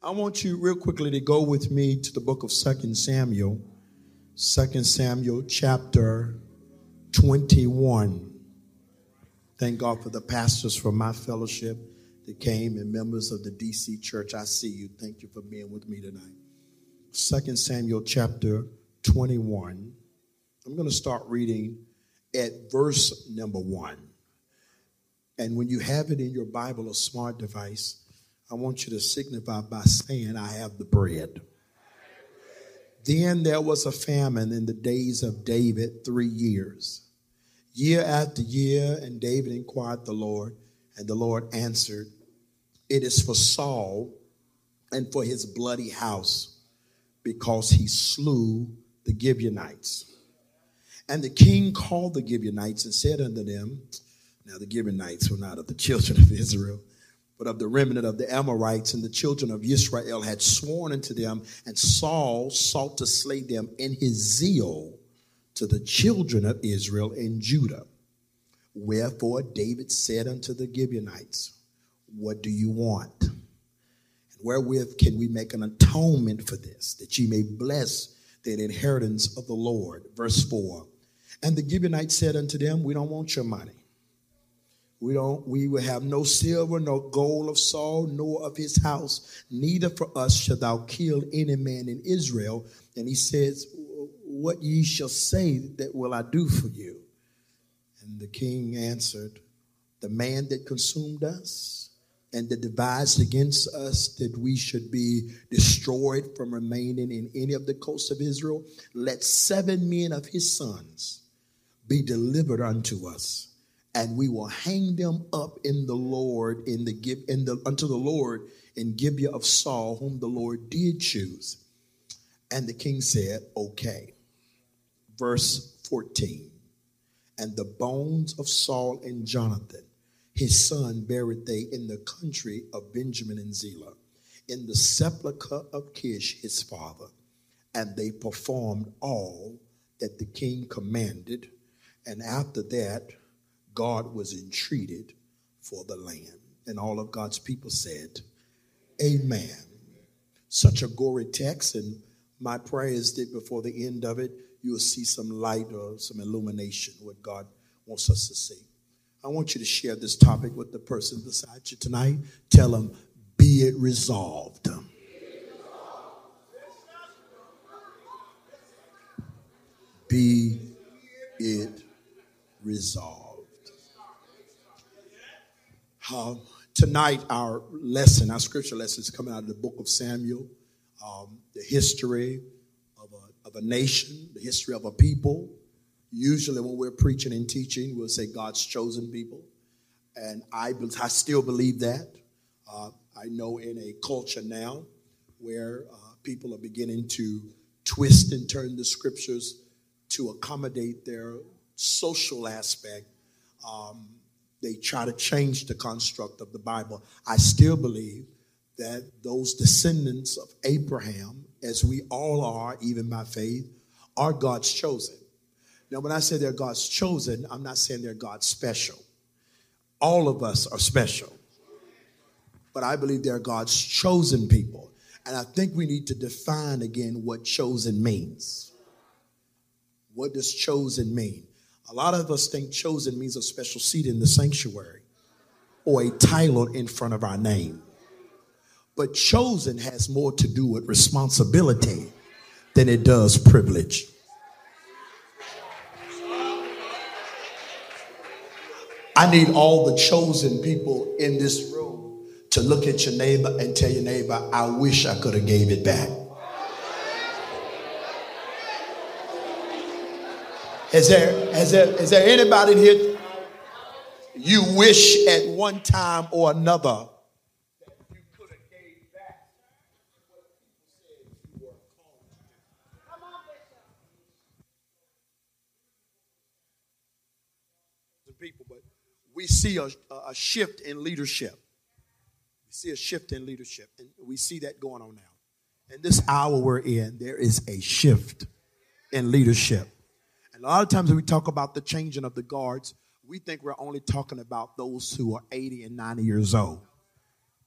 I want you real quickly to go with me to the book of Second Samuel, Second Samuel chapter 21. Thank God for the pastors from my fellowship that came and members of the DC church. I see you. Thank you for being with me tonight. Second Samuel chapter 21. I'm going to start reading at verse number 1. And when you have it in your Bible, a smart device, I want you to signify by saying, I have the bread. Then there was a famine in the days of David three years. Year after year, and David inquired the Lord, and the Lord answered, It is for Saul and for his bloody house, because he slew the Gibeonites. And the king called the Gibeonites and said unto them, Now the Gibeonites were not of the children of Israel but of the remnant of the Amorites and the children of Israel had sworn unto them, and Saul sought to slay them in his zeal to the children of Israel and Judah. Wherefore David said unto the Gibeonites, What do you want? And wherewith can we make an atonement for this, that ye may bless the inheritance of the Lord? Verse 4. And the Gibeonites said unto them, We don't want your money we don't we will have no silver nor gold of Saul nor of his house, neither for us shall thou kill any man in Israel. And he says, What ye shall say that will I do for you? And the king answered, The man that consumed us and that devised against us that we should be destroyed from remaining in any of the coasts of Israel, let seven men of his sons be delivered unto us and we will hang them up in the Lord in the give in the unto the Lord in Gibeah of Saul, whom the Lord did choose. And the king said, Okay. Verse 14. And the bones of Saul and Jonathan, his son, buried they in the country of Benjamin and Zelah, in the sepulchre of Kish, his father. And they performed all that the king commanded. And after that, God was entreated for the land. And all of God's people said, Amen. Such a gory text, and my prayer is that before the end of it, you will see some light or some illumination, what God wants us to see. I want you to share this topic with the person beside you tonight. Tell them, be it resolved. Be it resolved. Uh, tonight, our lesson, our scripture lesson is coming out of the book of Samuel, um, the history of a, of a nation, the history of a people. Usually, when we're preaching and teaching, we'll say God's chosen people. And I, I still believe that. Uh, I know in a culture now where uh, people are beginning to twist and turn the scriptures to accommodate their social aspect. Um, they try to change the construct of the Bible. I still believe that those descendants of Abraham, as we all are, even by faith, are God's chosen. Now, when I say they're God's chosen, I'm not saying they're God's special. All of us are special. But I believe they're God's chosen people. And I think we need to define again what chosen means. What does chosen mean? A lot of us think chosen means a special seat in the sanctuary or a title in front of our name. But chosen has more to do with responsibility than it does privilege. I need all the chosen people in this room to look at your neighbor and tell your neighbor, I wish I could have gave it back. Is there, is there, is there anybody here you wish at one time or another. People, but we see a, a shift in leadership. We see a shift in leadership, and we see that going on now. In this hour we're in, there is a shift in leadership. A lot of times when we talk about the changing of the guards, we think we're only talking about those who are 80 and 90 years old.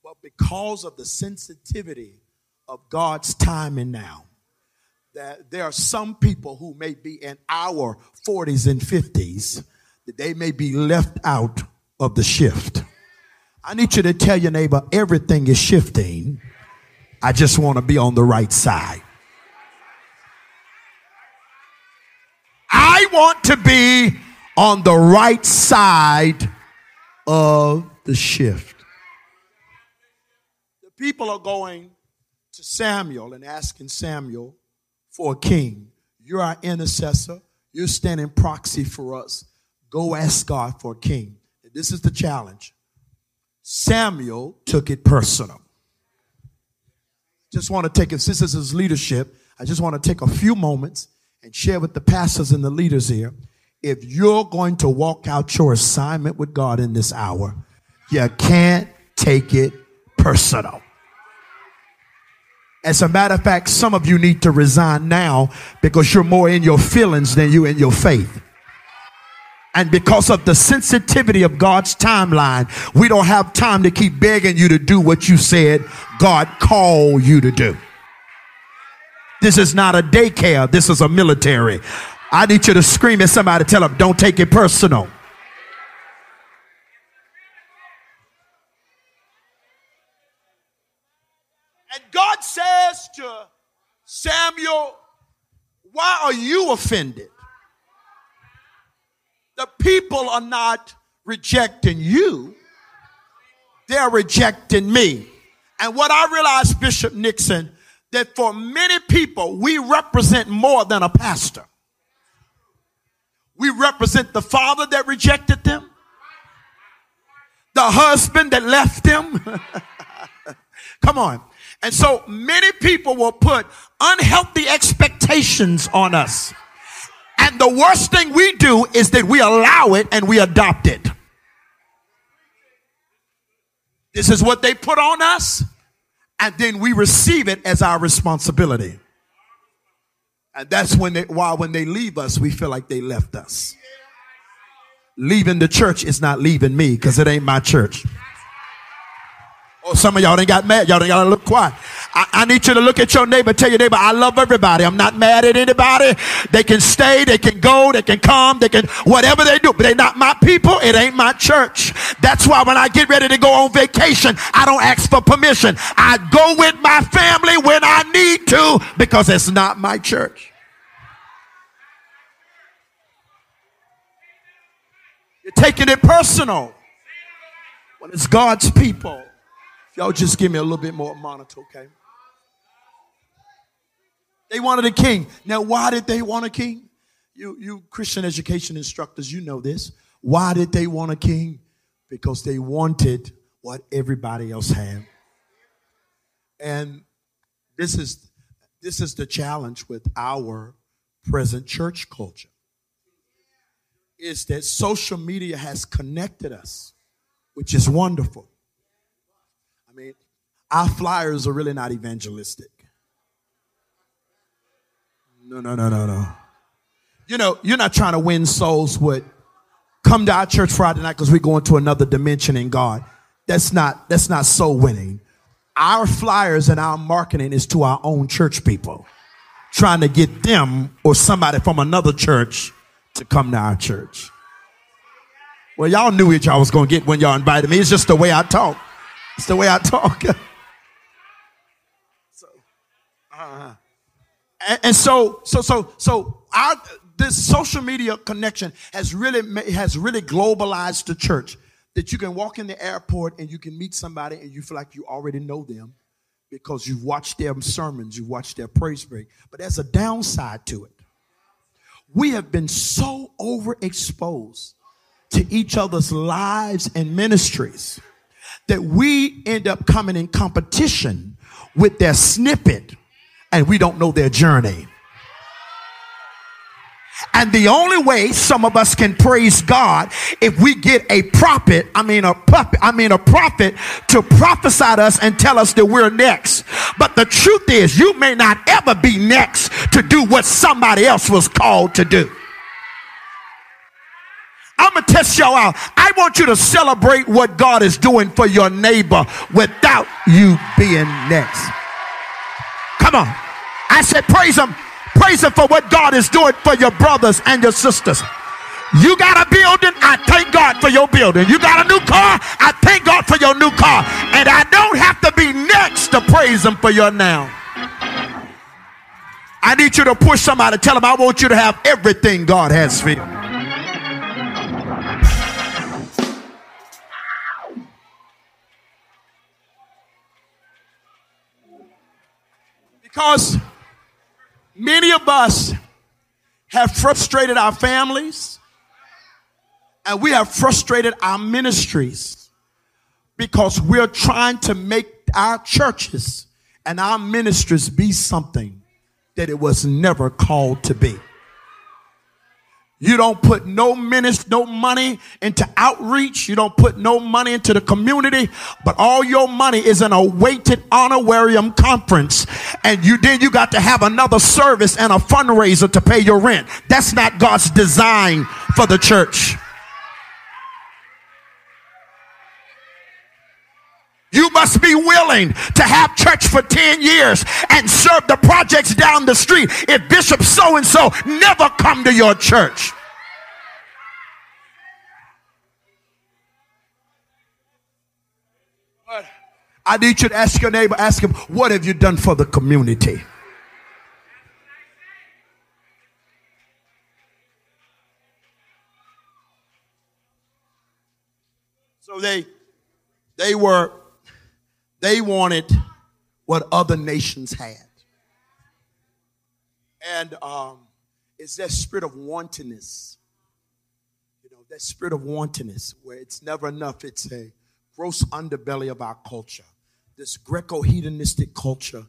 But because of the sensitivity of God's timing now, that there are some people who may be in our 40s and 50s that they may be left out of the shift. I need you to tell your neighbor everything is shifting. I just want to be on the right side. I want to be on the right side of the shift. The people are going to Samuel and asking Samuel for a king. You're our intercessor. You're standing proxy for us. Go ask God for a king. This is the challenge. Samuel took it personal. Just want to take it, since this is leadership, I just want to take a few moments and share with the pastors and the leaders here. If you're going to walk out your assignment with God in this hour, you can't take it personal. As a matter of fact, some of you need to resign now because you're more in your feelings than you in your faith. And because of the sensitivity of God's timeline, we don't have time to keep begging you to do what you said God called you to do. This is not a daycare. This is a military. I need you to scream at somebody, tell them, don't take it personal. And God says to Samuel, why are you offended? The people are not rejecting you, they're rejecting me. And what I realized, Bishop Nixon, that for many people, we represent more than a pastor. We represent the father that rejected them, the husband that left them. Come on. And so many people will put unhealthy expectations on us. And the worst thing we do is that we allow it and we adopt it. This is what they put on us, and then we receive it as our responsibility. And that's when they, why when they leave us, we feel like they left us. Leaving the church is not leaving me because it ain't my church. Oh, some of y'all ain't got mad. Y'all ain't got to look quiet. I, I, need you to look at your neighbor. Tell your neighbor, I love everybody. I'm not mad at anybody. They can stay. They can go. They can come. They can, whatever they do. But they're not my people. It ain't my church. That's why when I get ready to go on vacation, I don't ask for permission. I go with my family when I need to because it's not my church. You're taking it personal when it's God's people. Y'all just give me a little bit more monitor, okay? They wanted a king. Now, why did they want a king? You, you Christian education instructors, you know this. Why did they want a king? Because they wanted what everybody else had. And this is this is the challenge with our present church culture. Is that social media has connected us, which is wonderful. Our flyers are really not evangelistic. No, no, no, no, no. You know, you're not trying to win souls with come to our church Friday night because we're going to another dimension in God. That's not that's not soul winning. Our flyers and our marketing is to our own church people, trying to get them or somebody from another church to come to our church. Well, y'all knew what y'all was to get when y'all invited me. It's just the way I talk. It's the way I talk. and, and, so, so, so, so, our this social media connection has really has really globalized the church. That you can walk in the airport and you can meet somebody and you feel like you already know them because you've watched their sermons, you've watched their praise break. But there's a downside to it. We have been so overexposed to each other's lives and ministries that we end up coming in competition with their snippet and we don't know their journey. And the only way some of us can praise God if we get a prophet, I mean a puppet, I mean a prophet to prophesy to us and tell us that we're next. But the truth is you may not ever be next to do what somebody else was called to do. I'm to test y'all out. I want you to celebrate what God is doing for your neighbor without you being next. Come on. I said, praise him. Praise him for what God is doing for your brothers and your sisters. You got a building, I thank God for your building. You got a new car, I thank God for your new car. And I don't have to be next to praise him for your now. I need you to push somebody, tell them I want you to have everything God has for you. Because many of us have frustrated our families and we have frustrated our ministries because we're trying to make our churches and our ministries be something that it was never called to be. You don't put no minutes, no money into outreach. You don't put no money into the community, but all your money is in a weighted honorarium conference. And you then you got to have another service and a fundraiser to pay your rent. That's not God's design for the church. You must be willing to have church for 10 years and serve the projects down the street if Bishop so and so never come to your church. But I need you to ask your neighbor, ask him, what have you done for the community? So they they were they wanted what other nations had. And um, it's that spirit of wantonness. You know, that spirit of wantonness where it's never enough. It's a gross underbelly of our culture. This Greco hedonistic culture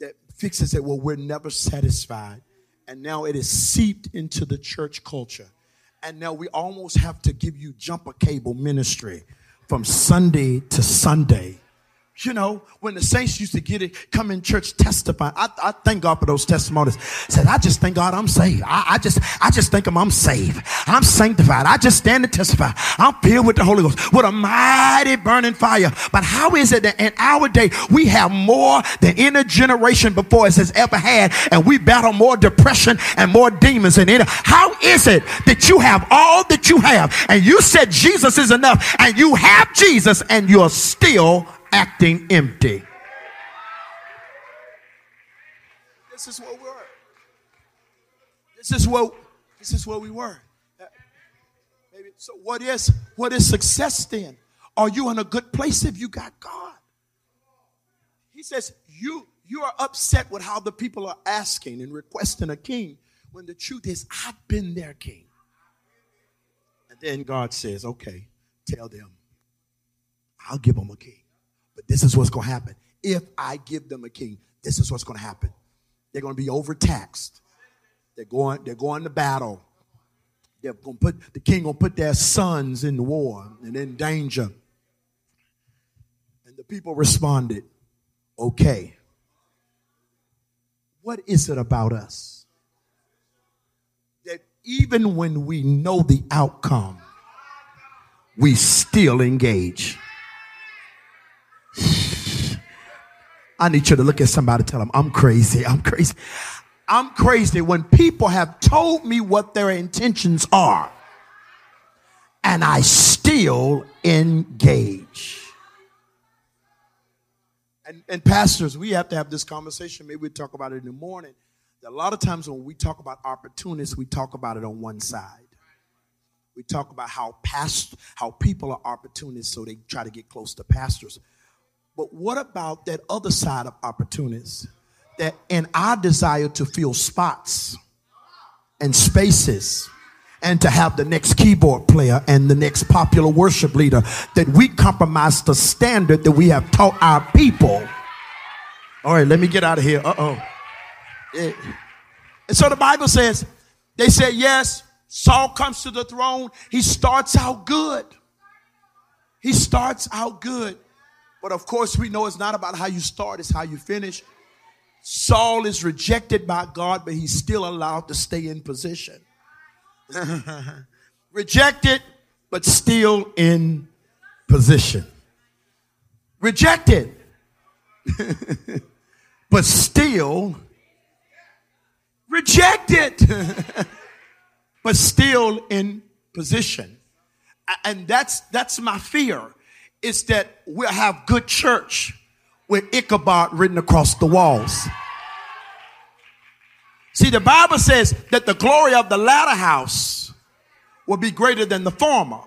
that fixes it, well, we're never satisfied. And now it is seeped into the church culture. And now we almost have to give you jumper cable ministry from Sunday to Sunday you know, when the saints used to get it, come in church testify. I, I thank God for those testimonies. Said, I just thank God I'm saved. I, I just, I just think I'm, I'm saved. I'm sanctified. I just stand and testify. I'm filled with the Holy Ghost with a mighty burning fire. But how is it that in our day we have more than any generation before us has ever had, and we battle more depression and more demons than any? How is it that you have all that you have, and you said Jesus is enough, and you have Jesus, and you're still acting empty. This is what we were. This is what this is where we were. Uh, maybe so what is what is success then? Are you in a good place if you got God? He says you you are upset with how the people are asking and requesting a king when the truth is I've been their king. And then God says, okay, tell them I'll give them a king. But this is what's going to happen. If I give them a king, this is what's going to happen. They're going to be overtaxed. They're going, they're going to battle. They're going to put the king going to put their sons in war and in danger. And the people responded, okay. What is it about us that even when we know the outcome, we still engage? I need you to look at somebody tell them, I'm crazy. I'm crazy. I'm crazy when people have told me what their intentions are and I still engage. And, and pastors, we have to have this conversation. Maybe we'll talk about it in the morning. A lot of times when we talk about opportunists, we talk about it on one side. We talk about how past, how people are opportunists, so they try to get close to pastors. But what about that other side of opportunities? That in our desire to fill spots and spaces and to have the next keyboard player and the next popular worship leader, that we compromise the standard that we have taught our people. All right, let me get out of here. Uh oh. And so the Bible says, they said, yes, Saul comes to the throne. He starts out good. He starts out good. But of course, we know it's not about how you start, it's how you finish. Saul is rejected by God, but he's still allowed to stay in position. Rejected, but still in position. Rejected, but still rejected, but still in position. And that's that's my fear is that we'll have good church with Ichabod written across the walls. See, the Bible says that the glory of the latter house will be greater than the former.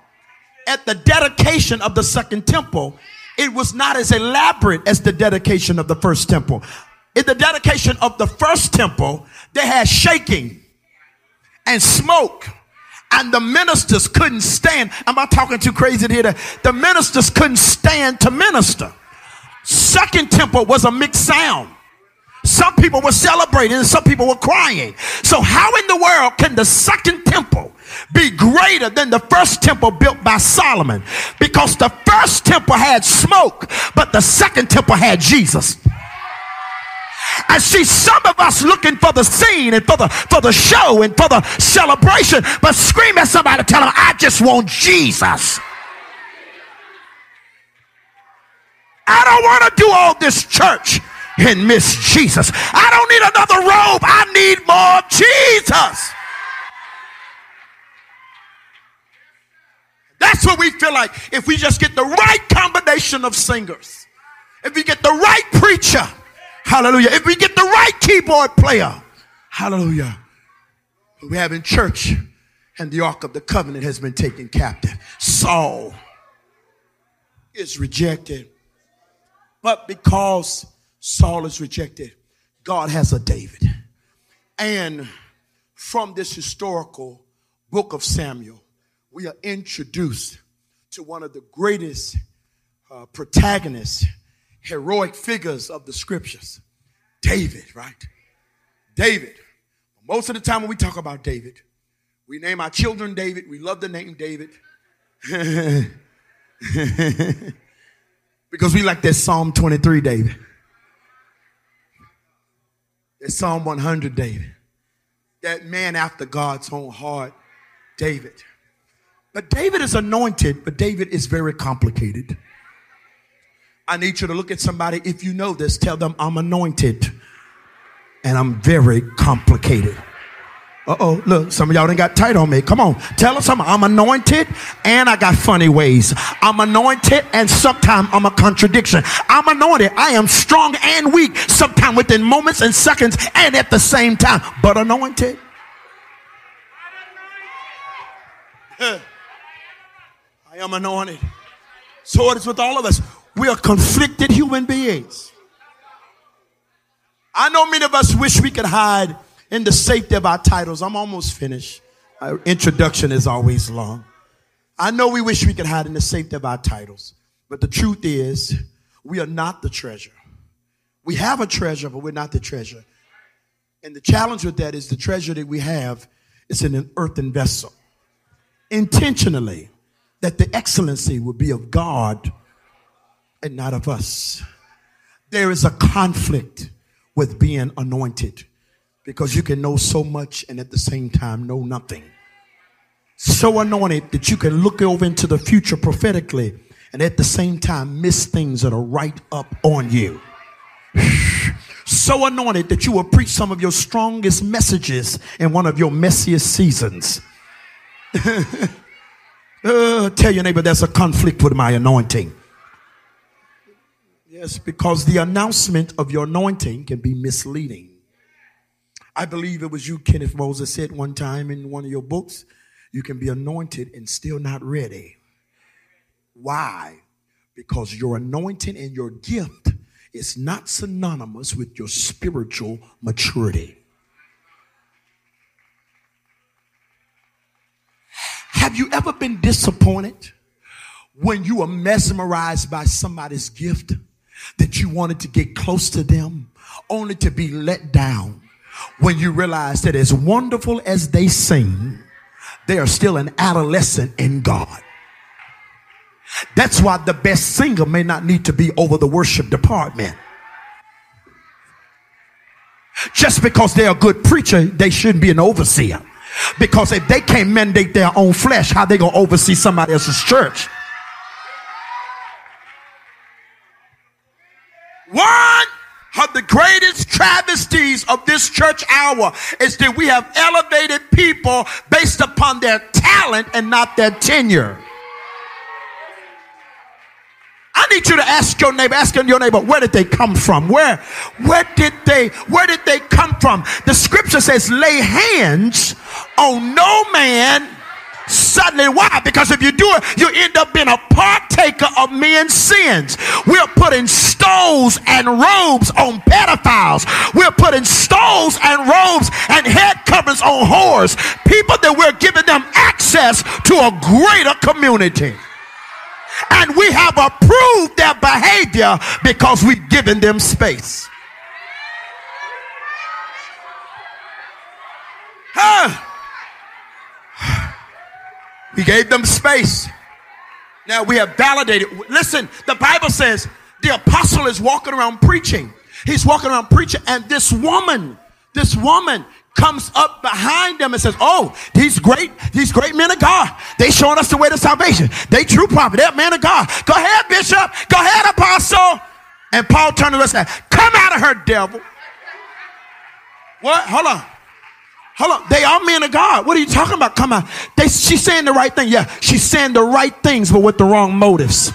At the dedication of the second temple, it was not as elaborate as the dedication of the first temple. In the dedication of the first temple, they had shaking and smoke and the ministers couldn't stand. Am I talking too crazy here? The ministers couldn't stand to minister. Second temple was a mixed sound. Some people were celebrating and some people were crying. So how in the world can the second temple be greater than the first temple built by Solomon? Because the first temple had smoke, but the second temple had Jesus. I see some of us looking for the scene and for the for the show and for the celebration, but scream at somebody, tell them, I just want Jesus. I don't want to do all this church and miss Jesus. I don't need another robe. I need more Jesus. That's what we feel like if we just get the right combination of singers, if we get the right preacher Hallelujah. If we get the right keyboard player, hallelujah. We have in church, and the Ark of the Covenant has been taken captive. Saul is rejected. But because Saul is rejected, God has a David. And from this historical book of Samuel, we are introduced to one of the greatest uh, protagonists heroic figures of the scriptures. David, right? David. Most of the time when we talk about David, we name our children David. We love the name David. because we like that Psalm 23 David. That Psalm 100 David. That man after God's own heart, David. But David is anointed, but David is very complicated. I need you to look at somebody. If you know this, tell them I'm anointed and I'm very complicated. Uh oh, look, some of y'all didn't got tight on me. Come on, tell us something. I'm anointed and I got funny ways. I'm anointed and sometimes I'm a contradiction. I'm anointed. I am strong and weak, sometimes within moments and seconds and at the same time, but anointed. I am anointed. So it is with all of us. We are conflicted human beings. I know many of us wish we could hide in the safety of our titles. I'm almost finished. Our introduction is always long. I know we wish we could hide in the safety of our titles, but the truth is, we are not the treasure. We have a treasure, but we're not the treasure. And the challenge with that is the treasure that we have is in an earthen vessel. Intentionally, that the excellency would be of God and not of us. There is a conflict with being anointed because you can know so much and at the same time know nothing. So anointed that you can look over into the future prophetically and at the same time miss things that are right up on you. So anointed that you will preach some of your strongest messages in one of your messiest seasons. uh, tell your neighbor there's a conflict with my anointing. Yes, because the announcement of your anointing can be misleading. I believe it was you, Kenneth Moses, said one time in one of your books, you can be anointed and still not ready. Why? Because your anointing and your gift is not synonymous with your spiritual maturity. Have you ever been disappointed when you were mesmerized by somebody's gift? That you wanted to get close to them only to be let down when you realize that as wonderful as they seem, they are still an adolescent in God. That's why the best singer may not need to be over the worship department. Just because they're a good preacher, they shouldn't be an overseer. Because if they can't mandate their own flesh, how they gonna oversee somebody else's church? One of the greatest travesties of this church hour is that we have elevated people based upon their talent and not their tenure. I need you to ask your neighbor, ask your neighbor, where did they come from? Where, where did they, where did they come from? The scripture says, lay hands on no man suddenly. Why? Because if you do it, you end up being a partaker of men's sins. We're putting stoles and robes on pedophiles. We're putting stoles and robes and head covers on whores. People that we're giving them access to a greater community. And we have approved their behavior because we've given them space. Huh? We gave them space. Now we have validated. Listen, the Bible says the apostle is walking around preaching. He's walking around preaching, and this woman, this woman comes up behind them and says, Oh, these great, these great men of God, they showing us the way to salvation. They true prophet, they're men of God. Go ahead, bishop. Go ahead, apostle. And Paul turned to us and said, Come out of her, devil. What? Hold on. Hold on. They are men of God. What are you talking about? Come on. They, she's saying the right thing. Yeah, she's saying the right things, but with the wrong motives.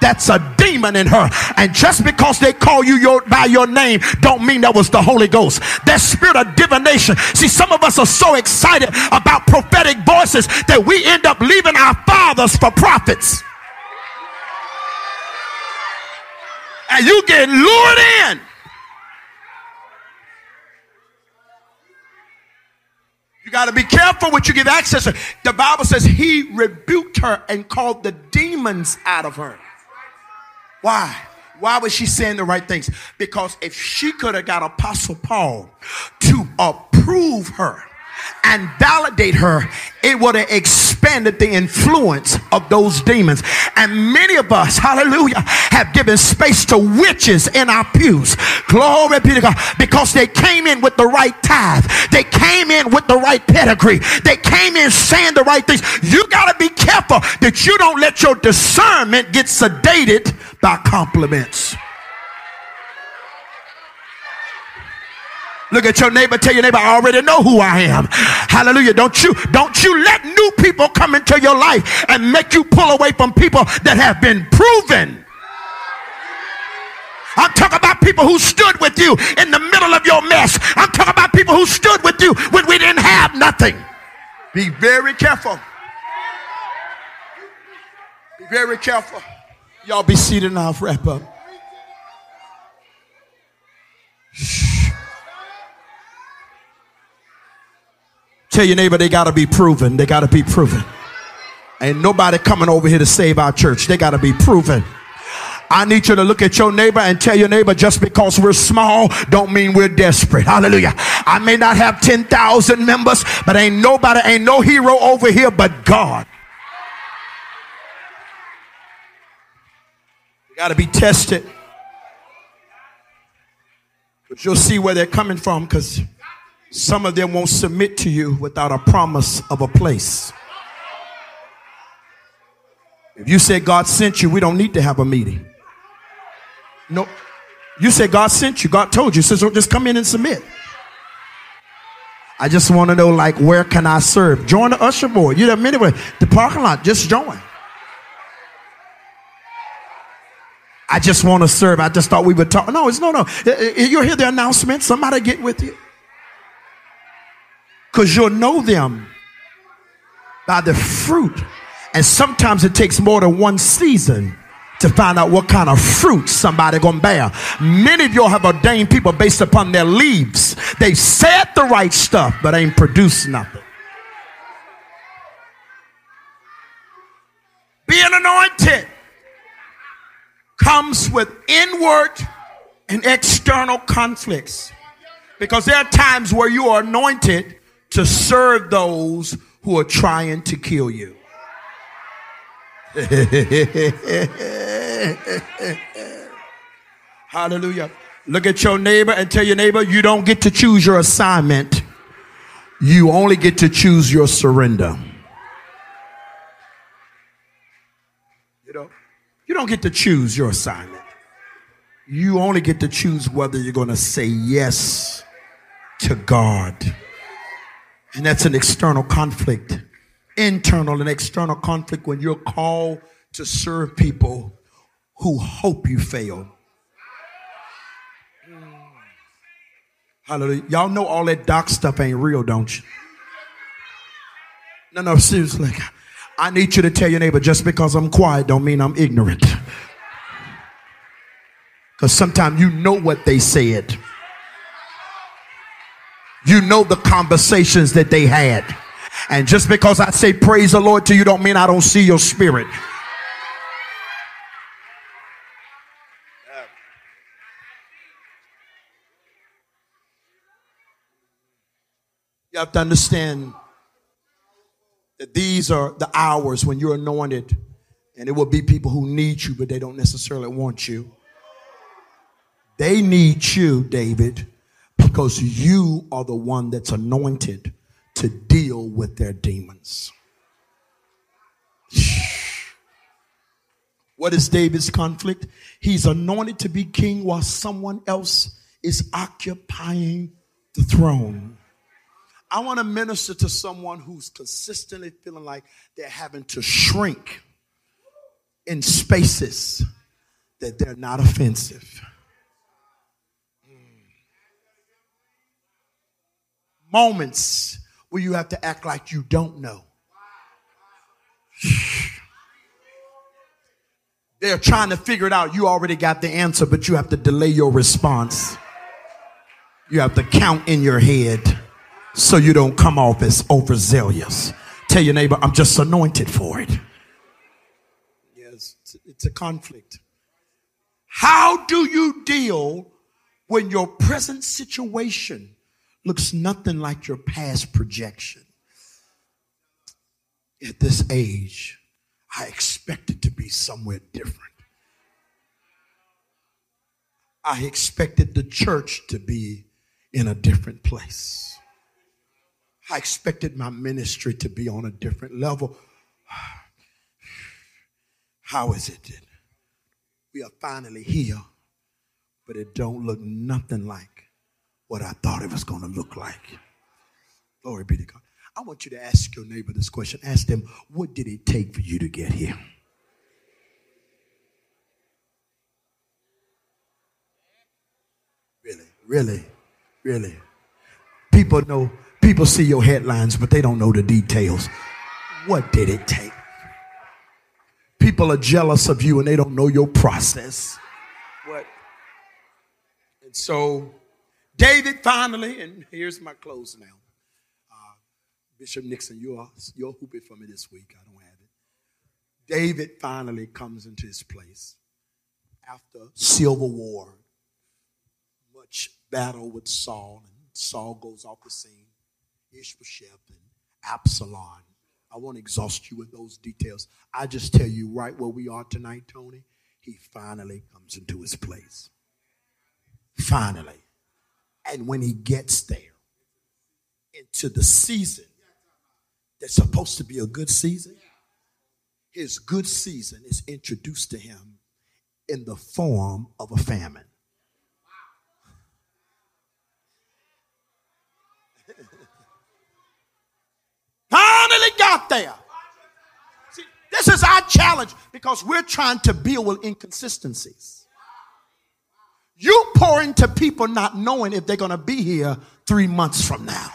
That's a demon in her. And just because they call you your, by your name, don't mean that was the Holy Ghost. That spirit of divination. See, some of us are so excited about prophetic voices that we end up leaving our fathers for prophets. And you get lured in. Got to be careful what you give access to. The Bible says he rebuked her and called the demons out of her. Why? Why was she saying the right things? Because if she could have got Apostle Paul to approve her and validate her, it would have expanded the influence of those demons. And many of us, hallelujah, have given space to witches in our pews. Glory be to God. Because they came in with the right tithe, they came in with the right pedigree, they came in saying the right things. You got to be careful that you don't let your discernment get sedated by compliments. Look at your neighbor, tell your neighbor, I already know who I am. Hallelujah. Don't you, don't you let new people come into your life and make you pull away from people that have been proven. I'm talking about people who stood with you in the middle of your mess. I'm talking about people who stood with you when we didn't have nothing. Be very careful. Be very careful. Y'all be seated and I'll wrap up. Shh. Tell your neighbor they got to be proven. They got to be proven. Ain't nobody coming over here to save our church. They got to be proven. I need you to look at your neighbor and tell your neighbor just because we're small don't mean we're desperate. Hallelujah. I may not have 10,000 members, but ain't nobody, ain't no hero over here but God. You got to be tested. But you'll see where they're coming from because some of them won't submit to you without a promise of a place. If you say God sent you, we don't need to have a meeting. No, you say God sent you, God told you, so just come in and submit. I just want to know, like, where can I serve? Join the usher board. You know, anyway, the parking lot, just join. I just want to serve. I just thought we would talk. No, it's no, no. Eh, eh, eh, you hear the announcement. Somebody get with you because you'll know them by the fruit. And sometimes it takes more than one season to find out what kind of fruit somebody gonna bear. Many of y'all have ordained people based upon their leaves. They said the right stuff, but ain't produced nothing. Being anointed comes with inward and external conflicts. Because there are times where you are anointed to serve those who are trying to kill you. Hallelujah. Look at your neighbor and tell your neighbor, you don't get to choose your assignment. You only get to choose your surrender. You know, you don't get to choose your assignment. You only get to choose whether you're going to say yes to God. And that's an external conflict, internal and external conflict when you're called to serve people who hope you fail. Hallelujah. Y'all know all that doc stuff ain't real, don't you? No, no, seriously. I need you to tell your neighbor just because I'm quiet don't mean I'm ignorant. Because sometimes you know what they said. You know the conversations that they had. And just because I say praise the Lord to you don't mean I don't see your spirit. You have to understand that these are the hours when you're anointed, and it will be people who need you, but they don't necessarily want you. They need you, David, because you are the one that's anointed to deal with their demons. What is David's conflict? He's anointed to be king while someone else is occupying the throne. I want to minister to someone who's consistently feeling like they're having to shrink in spaces that they're not offensive. Moments where you have to act like you don't know. They're trying to figure it out. You already got the answer, but you have to delay your response. You have to count in your head so you don't come off as overzealous. Tell your neighbor, I'm just anointed for it. Yes, it's a conflict. How do you deal when your present situation looks nothing like your past projection? At this age, I expected to be somewhere different. I expected the church to be in a different place. I expected my ministry to be on a different level. How is it that we are finally here, but it don't look nothing like what I thought it was going to look like? Glory be to God. I want you to ask your neighbor this question. Ask them, what did it take for you to get here? Really, really, really. People know People see your headlines, but they don't know the details. What did it take? People are jealous of you and they don't know your process. What? And so, David finally, and here's my close now. Uh, Bishop Nixon, you're, you're hooping for me this week. I don't have it. David finally comes into his place after civil war, much battle with Saul, and Saul goes off the scene. Ishbosheth and Absalom. I won't exhaust you with those details. I just tell you right where we are tonight, Tony. He finally comes into his place. Finally. And when he gets there, into the season that's supposed to be a good season, his good season is introduced to him in the form of a famine. Finally got there. See, this is our challenge because we're trying to deal with inconsistencies. You pour into people not knowing if they're going to be here three months from now.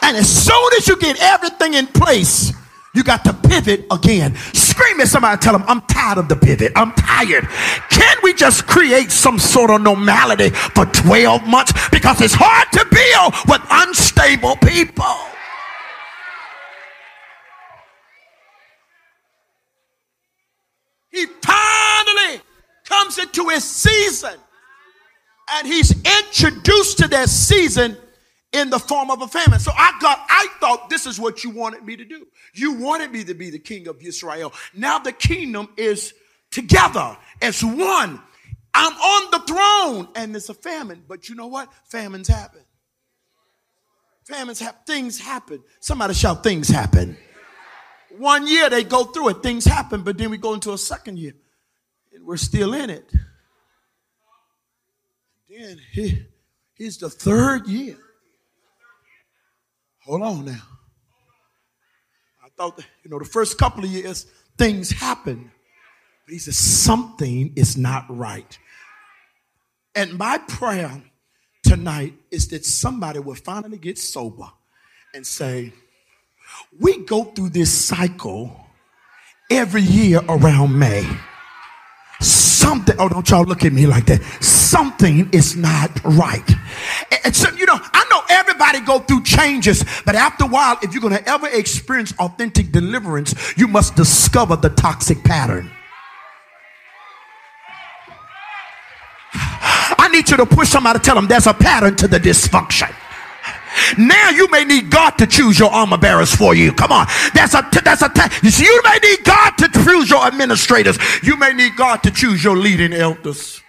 And as soon as you get everything in place, you got to pivot again. Scream at somebody, tell them, I'm tired of the pivot. I'm tired. Can we just create some sort of normality for 12 months? Because it's hard to build with unstable people. he finally comes into his season. And he's introduced to that season in the form of a famine. So I got, I thought this is what you wanted me to do. You wanted me to be the king of Israel. Now the kingdom is together as one. I'm on the throne and it's a famine. But you know what? Famines happen. Famines happen. Things happen. Somebody shout, things happen. One year they go through it, things happen, but then we go into a second year and we're still in it. Then he, he's the third year. Hold on now. I thought, that, you know, the first couple of years, things happen. But he says, something is not right. And my prayer tonight is that somebody will finally get sober and say, We go through this cycle every year around May. Something, oh, don't y'all look at me like that. Something is not right. And so, you know, I know everybody go through changes, but after a while, if you're going to ever experience authentic deliverance, you must discover the toxic pattern. I need you to push somebody tell them there's a pattern to the dysfunction. Now you may need God to choose your armor bearers for you. Come on. That's a that's a you, see, you may need God to choose your administrators. You may need God to choose your leading elders.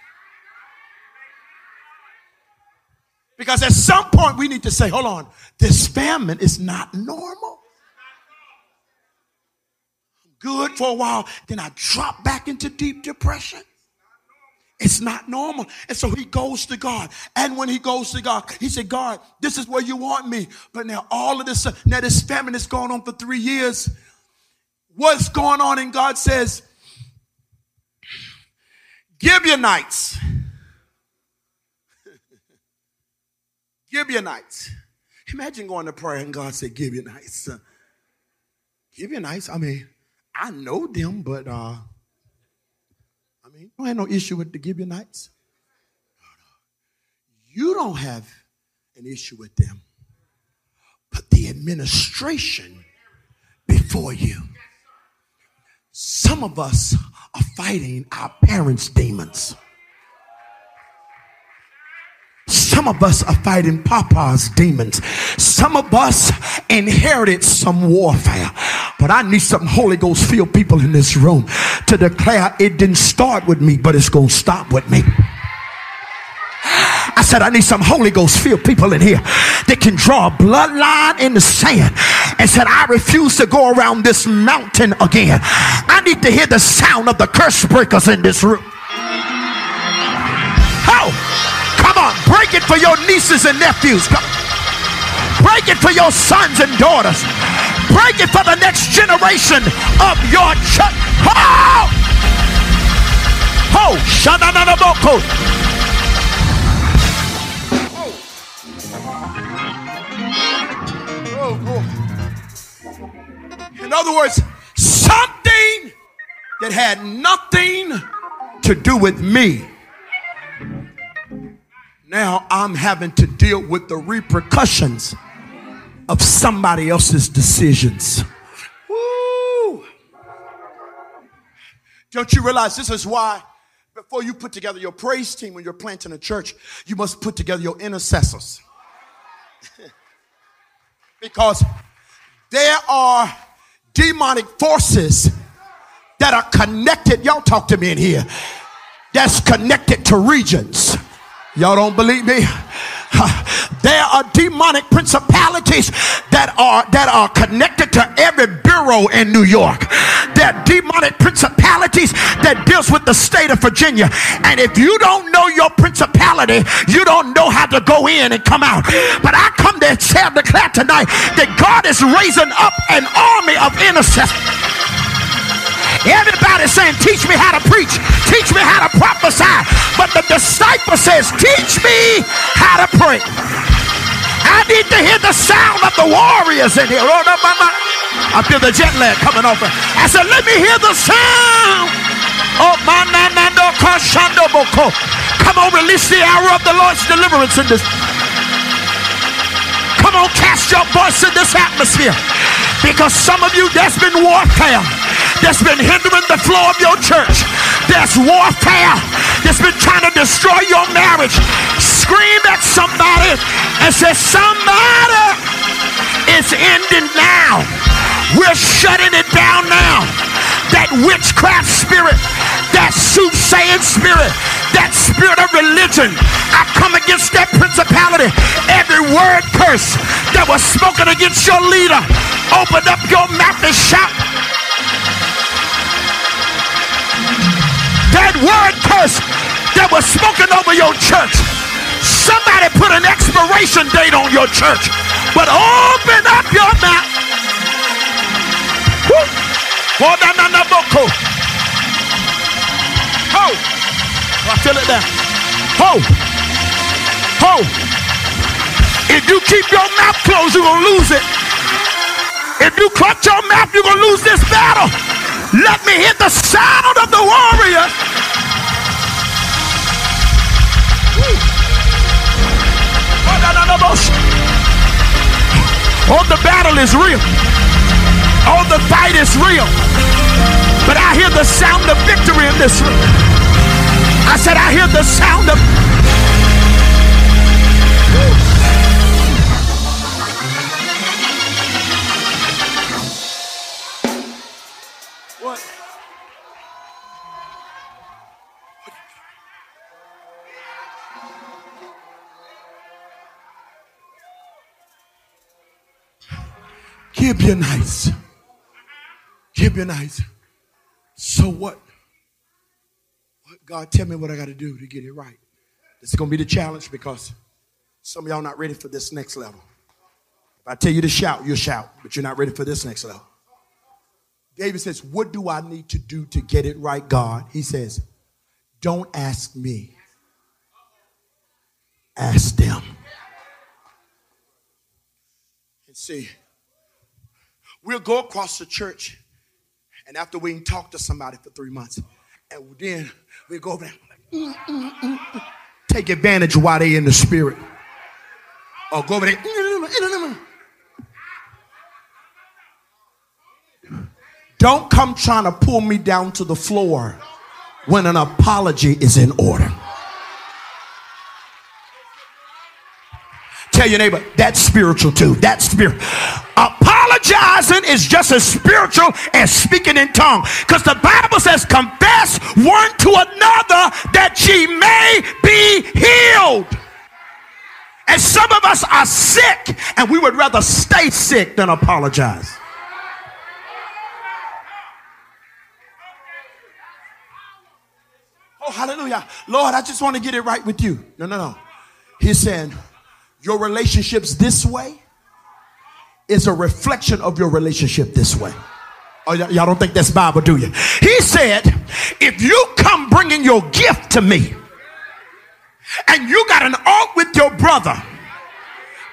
Because at some point we need to say, hold on, this famine is not normal. Good for a while, then I drop back into deep depression. It's not normal. And so he goes to God. And when he goes to God, he said, God, this is where you want me. But now all of this, now this famine is going on for three years. What's going on? And God says, Gibeonites. Gibeonites. Imagine going to prayer and God said, Gibeonites. Gibeonites, I mean, I know them, but uh, mean, don't have no issue with the Gibeonites. You don't have an issue with them, but the administration before you. Some of us are fighting our parents' demons. Some of us are fighting Papa's demons. Some of us inherited some warfare. But I need some Holy Ghost filled people in this room to declare it didn't start with me, but it's going to stop with me. I said, I need some Holy Ghost filled people in here that can draw a bloodline in the sand and said, I refuse to go around this mountain again. I need to hear the sound of the curse breakers in this room. Oh, come on, break it for your nieces and nephews. Break it for your sons and daughters. Break it for the next generation of your church. Oh! Oh! Shananaboko. In other words, something that had nothing to do with me now I'm having to deal with the repercussions of somebody else's decisions. Woo! Don't you realize this is why before you put together your praise team when you're planting a church, you must put together your intercessors. because there are demonic forces that are connected. Y'all talk to me in here. That's connected to regions. Y'all don't believe me? There are demonic principalities that are that are connected to every bureau in New York. There are demonic principalities that deals with the state of Virginia. And if you don't know your principality, you don't know how to go in and come out. But I come to declare tonight that God is raising up an army of intercessors. Everybody saying, teach me how to preach. Teach me how to prophesy. But the disciple says, teach me how to pray. I need to hear the sound of the warriors in here. I feel the jet lag coming off. I said, let me hear the sound. Oh, my Come on, release the hour of the Lord's deliverance in this. Come on, cast your voice in this atmosphere. Because some of you, there's been warfare that's been hindering the flow of your church. There's warfare that's been trying to destroy your marriage. Scream at somebody and say, Somebody, it's ending now. We're shutting it down now. That witchcraft spirit, that soothsaying spirit, that spirit of religion, I come against that principality. Every word curse that was spoken against your leader, open up your mouth and shout. That word curse that was spoken over your church. Somebody put an expiration date on your church. But open up your mouth. Woo. Oh, I feel it now. Ho! Ho! If you keep your mouth closed, you're going to lose it. If you clutch your mouth, you're going to lose this battle. Let me hear the sound of the warrior. Oh, the battle is real. Oh, the fight is real. But I hear the sound of victory in this room. I said, I hear the sound of. Gibeonites. Gibeonites. So what? God, tell me what I got to do to get it right. This is going to be the challenge because some of y'all not ready for this next level. If I tell you to shout, you'll shout, but you're not ready for this next level. David says, What do I need to do to get it right, God? He says, Don't ask me, ask them. And see, we'll go across the church, and after we talk to somebody for three months, and then we go over there. Mm, mm, mm, mm, Take advantage while they in the spirit. Or go over there. Mm, mm, Don't come trying to pull me down to the floor when an apology is in order. Tell your neighbor, that's spiritual too. That's spirit. Apologizing is just as spiritual as speaking in tongue. Because the Bible says, confess one to another that ye may be healed. And some of us are sick, and we would rather stay sick than apologize. Oh, hallelujah. Lord, I just want to get it right with you. No, no, no. He's saying, your relationships this way is a reflection of your relationship this way. Oh, y- y'all don't think that's Bible, do you? He said, if you come bringing your gift to me and you got an alt with your brother,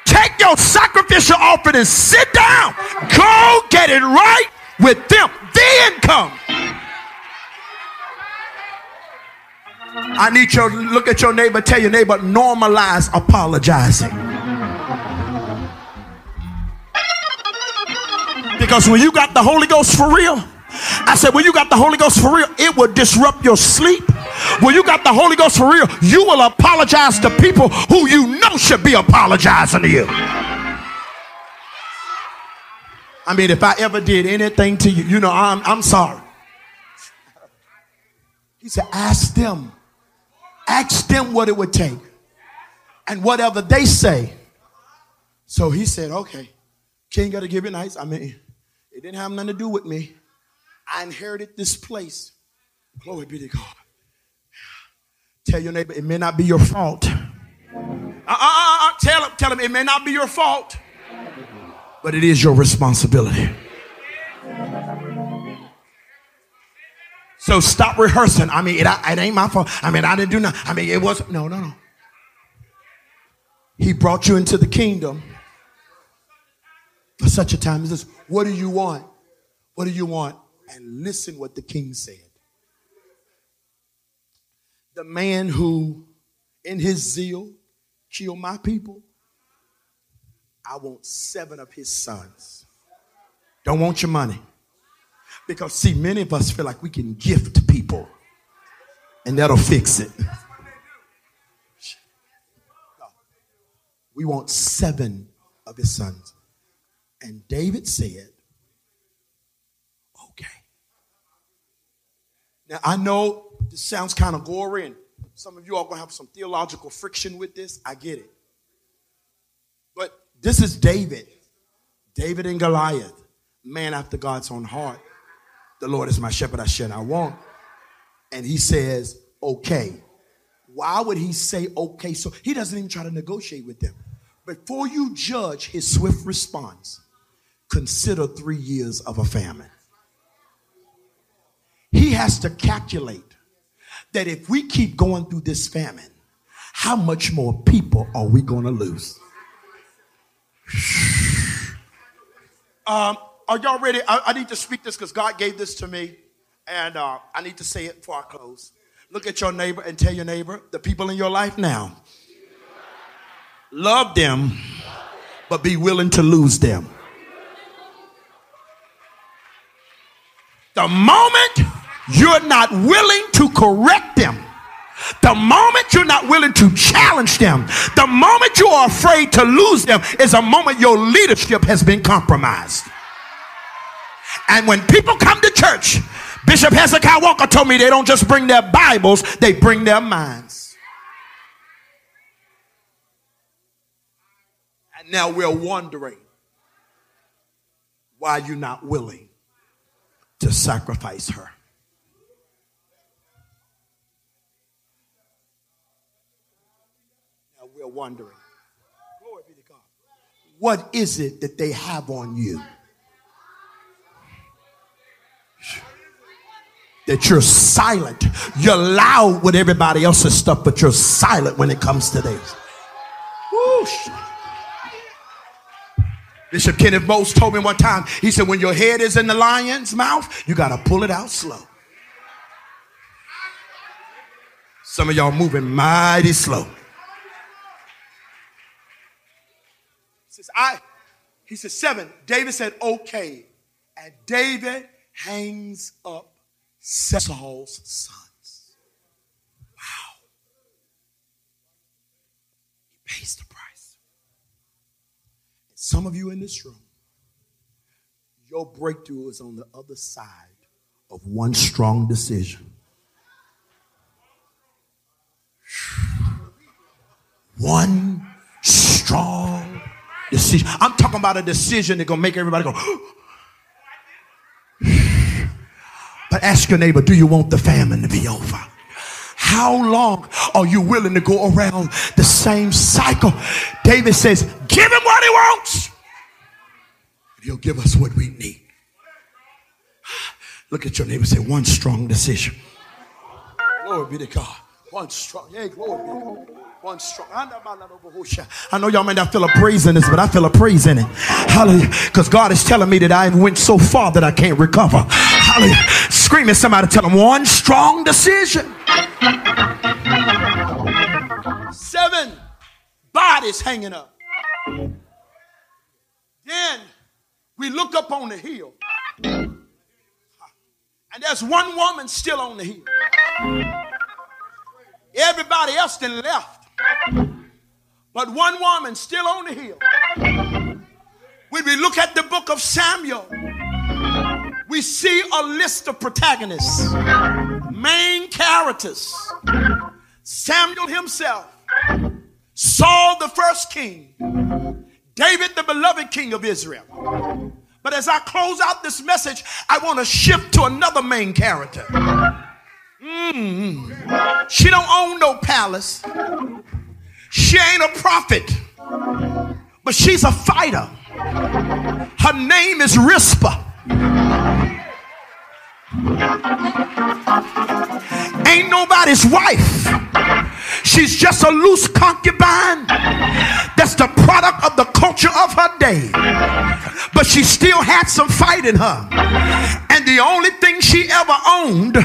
take your sacrificial offering and sit down. Go get it right with them. Then come. I need you to look at your neighbor, tell your neighbor, normalize apologizing. Because when you got the Holy Ghost for real, I said, when you got the Holy Ghost for real, it will disrupt your sleep. When you got the Holy Ghost for real, you will apologize to people who you know should be apologizing to you. I mean, if I ever did anything to you, you know, I'm, I'm sorry. He said, ask them Ask them what it would take. And whatever they say. So he said, okay, King got to Gibeonites. I mean, it didn't have nothing to do with me. I inherited this place. Glory be to God. Tell your neighbor, it may not be your fault. Uh, uh, uh, uh, tell him, tell him, it may not be your fault, but it is your responsibility. So stop rehearsing. I mean, it, it ain't my fault. I mean, I didn't do nothing. I mean, it was no, no, no. He brought you into the kingdom for such a time as this. What do you want? What do you want? And listen what the king said. The man who, in his zeal, killed my people, I want seven of his sons. Don't want your money. Because, see, many of us feel like we can gift people and that'll fix it. We want seven of his sons. And David said, okay. Now, I know this sounds kind of gory, and some of you are going to have some theological friction with this. I get it. But This is David. David and Goliath, man after God's own heart. The Lord is my shepherd, I shall not want. And he says, okay. Why would he say okay? So he doesn't even try to negotiate with them. Before you judge his swift response, consider three years of a famine. He has to calculate that if we keep going through this famine, how much more people are we going to lose? Um, are y'all ready? I, I, need to speak this because God gave this to me, and uh, I need to say it before I close. Look at your neighbor and tell your neighbor, the people in your life now, love them, but be willing to lose them. The moment you're not willing to correct them, the moment you're not willing to challenge them, the moment you are afraid to lose them, is a moment your leadership has been compromised. And when people come to church, Bishop Hezekiah Walker told me they don't just bring their Bibles, they bring their minds. And now we're wondering why you're not willing to sacrifice her. Now we're wondering, what is it that they have on you? That you're silent. You're loud with everybody else's stuff, but you're silent when it comes to this. Whoosh. Bishop Kenneth Mose told me one time, he said, when your head is in the lion's mouth, you got to pull it out slow. Some of y'all moving mighty slow. He says, I, he says, seven. David said, okay. And David hangs up Saul's sons. Wow. He pays the some of you in this room, your breakthrough is on the other side of one strong decision. One strong decision. I'm talking about a decision that's gonna make everybody go. but ask your neighbor, do you want the famine to be over? How long are you willing to go around the same cycle? David says, Give him what he wants. And he'll give us what we need. Look at your neighbor say, One strong decision. Glory be to God. One strong. Yeah, glory be. One strong. I know y'all may not feel a praise in this, but I feel a praise in it. Hallelujah. Because God is telling me that I went so far that I can't recover. Hallelujah. Screaming somebody tell them one strong decision. Seven bodies hanging up. Then we look up on the hill. And there's one woman still on the hill. Everybody else then left. But one woman still on the hill. When we look at the book of Samuel, we see a list of protagonists, main characters. Samuel himself, Saul the first king, David the beloved king of Israel. But as I close out this message, I want to shift to another main character. Mm. She don't own no palace. She ain't a prophet, but she's a fighter. Her name is Rizpah. Ain't nobody's wife. She's just a loose concubine. That's the product of the culture of her day. But she still had some fight in her. And the only thing she ever owned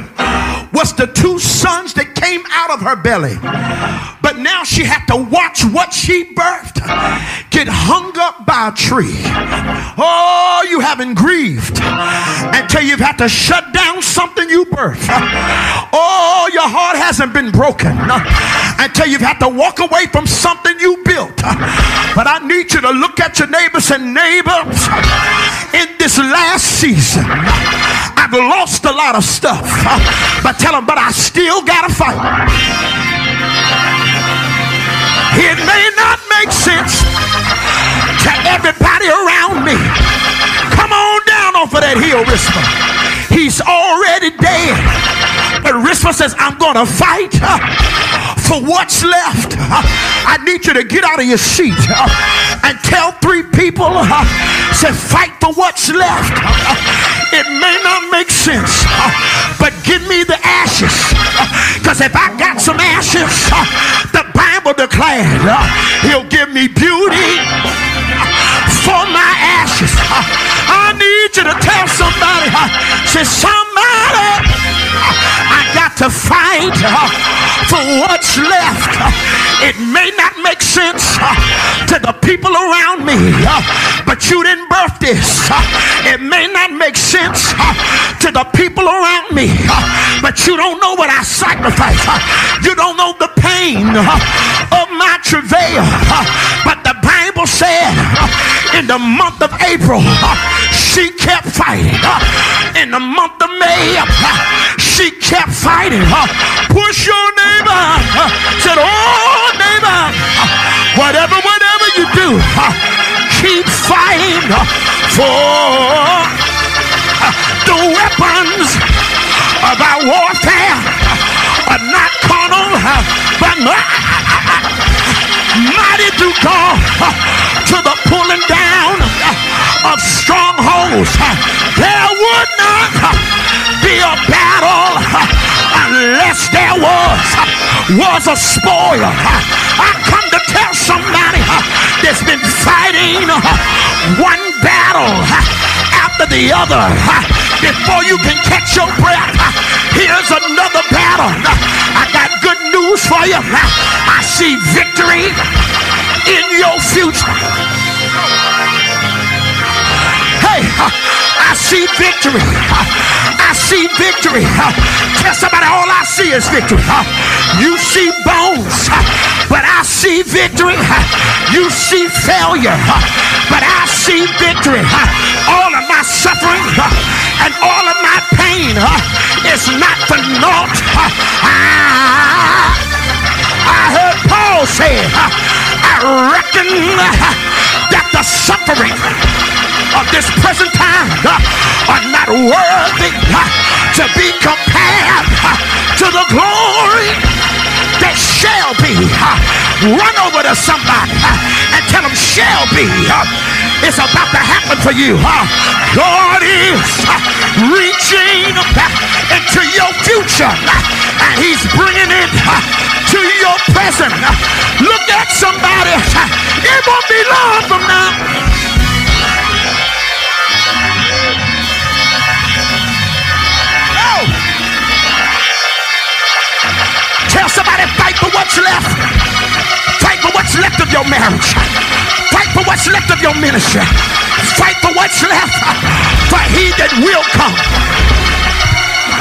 was the two sons that came out of her belly. But now she had to watch what she birthed get hung up by a tree. Oh, you haven't grieved until you've had to shut down something you birthed. Oh, your heart hasn't been broken until you've had to walk away from something you built. But I need you to look at your neighbors and neighbors in this last season. I've lost a lot of stuff, but tell them, but I still got to fight. It may not make sense to everybody around me. Come on down off of that hill, Rizpah. He's already dead. But Rizpah says, I'm going to fight for what's left. Uh, I need you to get out of your seat uh, and tell three people, uh, say, fight for what's left. Uh, it may not make sense, uh, but give me the ashes. Because if I got some ashes, the Bible declared he'll give me beauty for my ashes. Need you to tell somebody, say, somebody, I got to fight for what's left. It may not make sense to the people around me, but you didn't birth this. It may not make sense to the people around me, but you don't know what I sacrificed. You don't know the pain of my travail. But the Bible said in the month of April, uh, she kept fighting. Uh, in the month of May, uh, she kept fighting. Push your neighbor. Said, oh, neighbor, whatever, whatever you do, keep fighting for the weapons of our warfare are not carnal, but mighty through God to the pulling of strongholds. There would not be a battle unless there was was a spoiler. I come to tell somebody that's been fighting one battle after the other before you can catch your breath. Here's another battle. I got good news for you. I see victory in your future. See victory. I see victory. Tell somebody all I see is victory. You see bones, but I see victory. You see failure, but I see victory. All of my suffering and all of my pain is not for naught. I heard Paul say, I reckon that the suffering of this present time uh, are not worthy uh, to be compared uh, to the glory that shall be. Run over to somebody and tell them shall be. It's about to happen for you. God is reaching back into your future and he's bringing it to your present. Look at somebody. It won't be long from now. Tell somebody, fight for what's left. Fight for what's left of your marriage. Fight for what's left of your ministry. Fight for what's left. For he that will come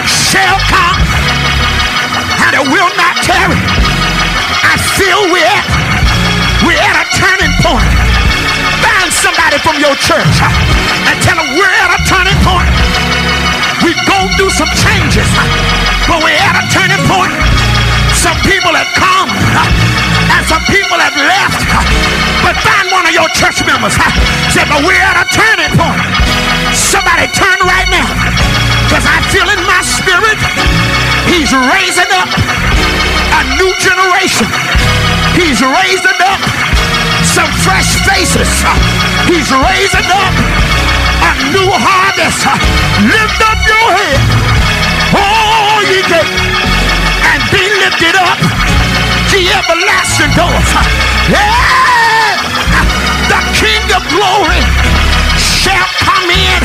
shall come and it will not tarry. I feel we're at, we're at a turning point. Find somebody from your church and tell them we're at a turning point. We've gone through some changes, but we're at a turning point. Some people have come and some people have left. But find one of your church members. Say, but we're at a turning point. Somebody turn right now. Because I feel in my spirit, he's raising up a new generation. He's raising up some fresh faces. He's raising up a new harvest. Lift up your head. Oh, ye gates and be lifted up, the everlasting doors. Yeah, the King of glory shall come in.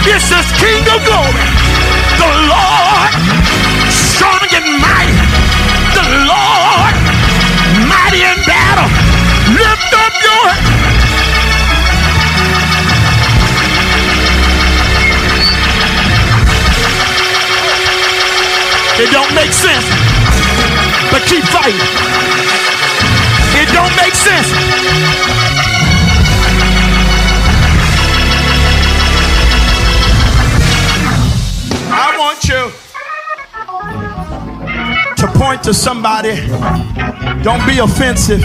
This is King of glory, the Lord, strong and mighty, the Lord, mighty in battle. Lift up It don't make sense. But keep fighting. It don't make sense. I want you to point to somebody. Don't be offensive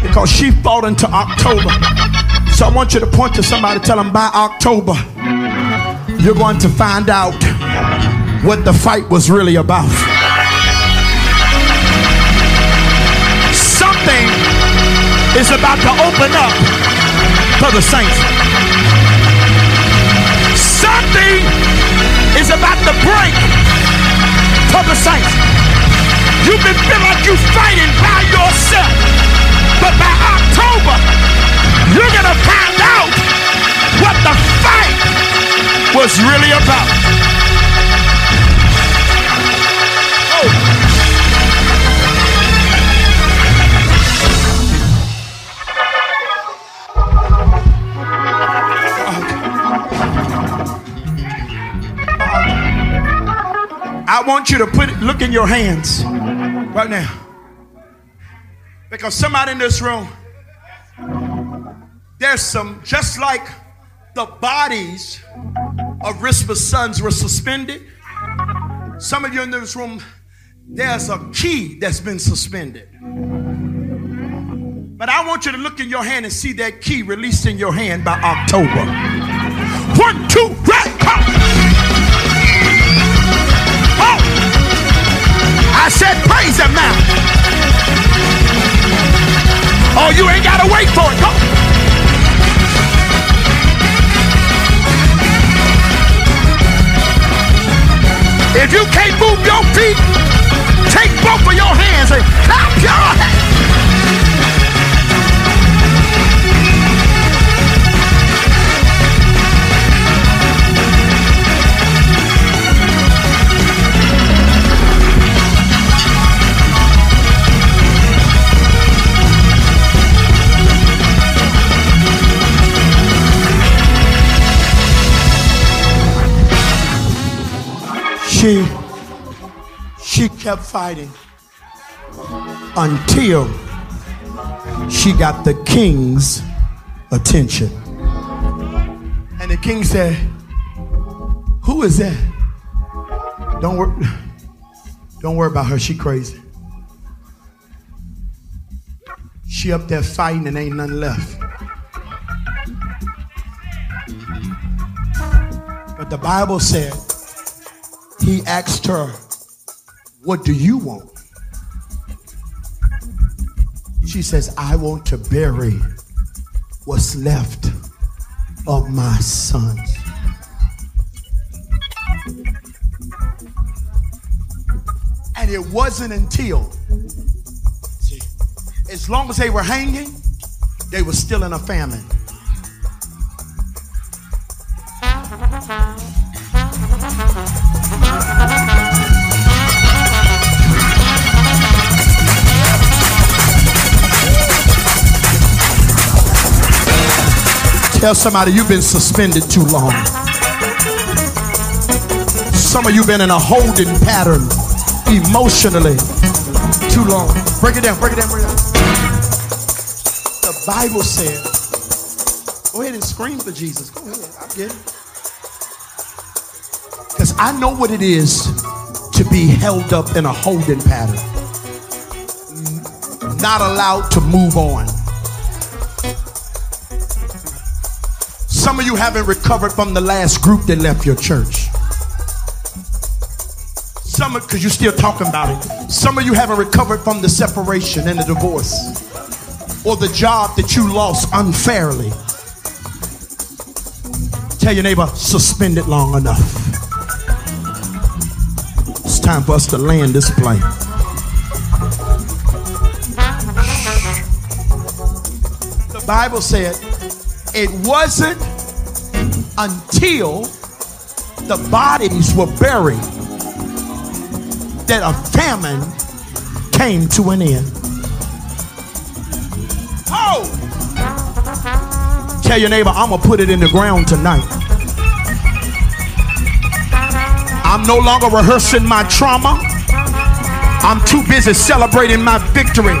because she fought into October. So I want you to point to somebody, tell them by October, you're going to find out what the fight was really about. Something is about to open up for the saints. Something is about to break for the saints. You've been feeling like you're fighting by yourself. But by October, you're to find out what the fight was really about. I want you to put look in your hands right now. Because somebody in this room, there's some, just like the bodies of Rizpah's sons were suspended, some of you in this room, there's a key that's been suspended. But I want you to look in your hand and see that key released in your hand by October. One, two, right, come. Oh. I said, praise him now. Oh, you ain't got to wait for it. Go. If you can't move your feet, take both of your hands and clap your hands. she she kept fighting until she got the king's attention. And the king said, Who is that? Don't worry, don't worry about her, she crazy. She up there fighting and ain't nothing left. But the Bible said he asked her, What do you want? She says, I want to bury what's left of my sons. And it wasn't until, as long as they were hanging, they were still in a famine. Tell somebody you've been suspended too long. Some of you been in a holding pattern emotionally too long. Break it down, break it down, break it down. The Bible said, go ahead and scream for Jesus. Go ahead, I get it. Because I know what it is to be held up in a holding pattern, not allowed to move on. You haven't recovered from the last group that left your church. Some of because you're still talking about it. Some of you haven't recovered from the separation and the divorce or the job that you lost unfairly. Tell your neighbor, suspend it long enough. It's time for us to land this plane. The Bible said it wasn't until the bodies were buried that a famine came to an end. Oh! Tell your neighbor, I'm going to put it in the ground tonight. I'm no longer rehearsing my trauma. I'm too busy celebrating my victory.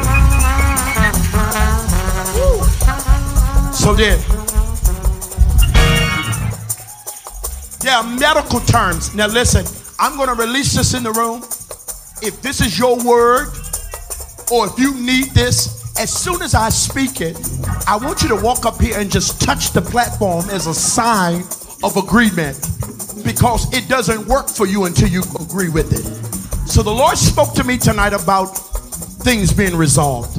So then, There are medical terms. Now, listen, I'm going to release this in the room. If this is your word, or if you need this, As soon as I speak it, I want you to walk up here and just touch the platform as a sign of agreement because it doesn't work for you until you agree with it. So the Lord spoke to me tonight about things being resolved.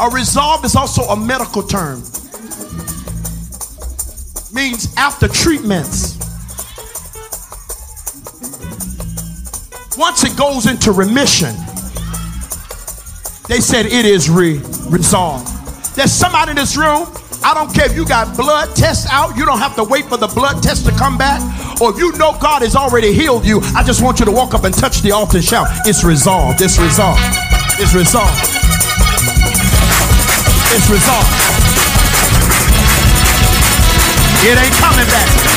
A resolve is also a medical term. Means after treatments. Once it goes into remission, they said it is re- resolved. There's somebody in this room. I don't care if you got blood tests out, you don't have to wait for the blood test to come back. Or if you know God has already healed you, I just want you to walk up and touch the altar and shout, It's resolved, it's resolved, it's resolved, it's resolved. It ain't coming back.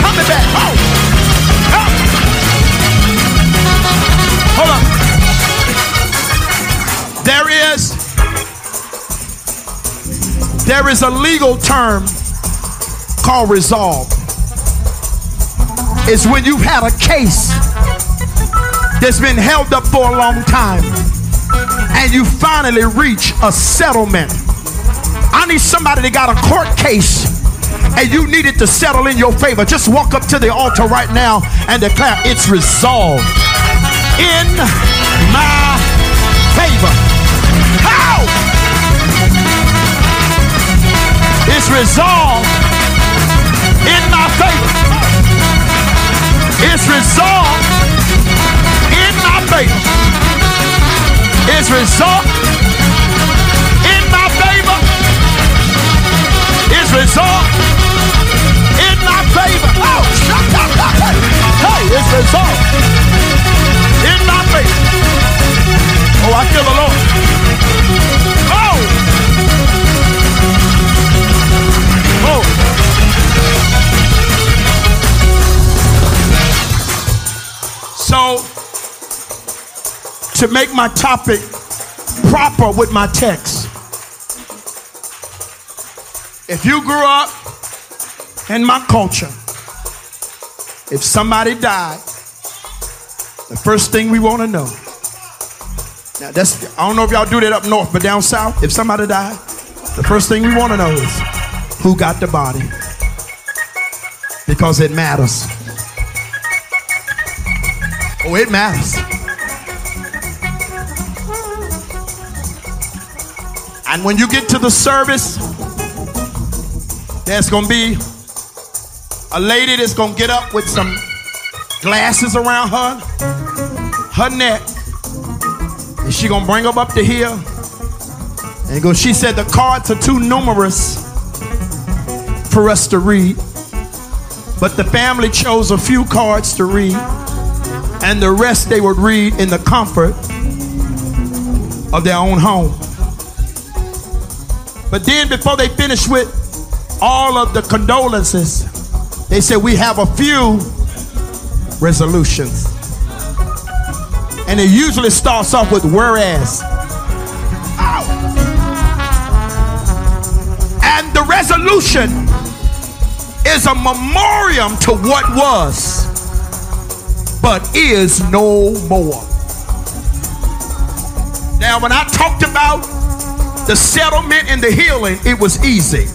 Coming back. Oh! Oh! Hold on. There is there is a legal term called resolve. It's when you've had a case that's been held up for a long time and you finally reach a settlement. I need somebody that got a court case and you need it to settle in your favor. Just walk up to the altar right now and declare it's resolved in my favor. How? It's resolved in my favor. It's resolved in my favor. It's resolved in my favor. It's resolved it's resolved in my favor. Oh, I feel the Lord. Oh. Oh. So, to make my topic proper with my text, if you grew up in my culture, if somebody died, the first thing we want to know. Now that's I don't know if y'all do that up north, but down south, if somebody died, the first thing we want to know is who got the body. Because it matters. Oh, it matters. And when you get to the service, there's gonna be a lady that's gonna get up with some glasses around her, her neck, and she gonna bring them up to here. And go, she said the cards are too numerous for us to read. But the family chose a few cards to read, and the rest they would read in the comfort of their own home. But then, before they finished with all of the condolences, they said, We have a few resolutions. And it usually starts off with whereas. Ow. And the resolution is a memoriam to what was, but is no more. Now, when I talked about the settlement and the healing, it was easy.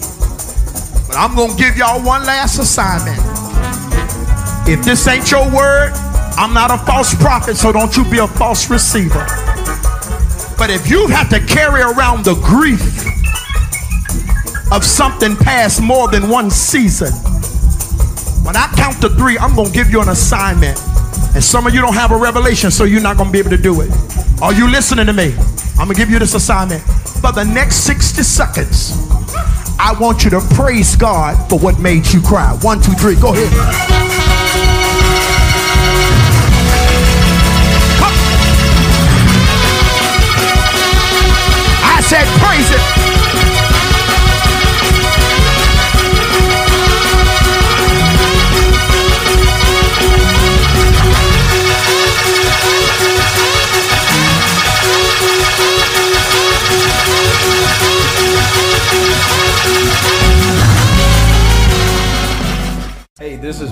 But I'm going to give y'all one last assignment. If this ain't your word, I'm not a false prophet, so don't you be a false receiver. But if you have to carry around the grief of something past more than one season, when I count to three, I'm going to give you an assignment. And some of you don't have a revelation, so you're not going to be able to do it. Are you listening to me? I'm gonna give you this assignment. For the next 60 seconds, I want you to praise God for what made you cry. One, two, three, go ahead. I said, praise it.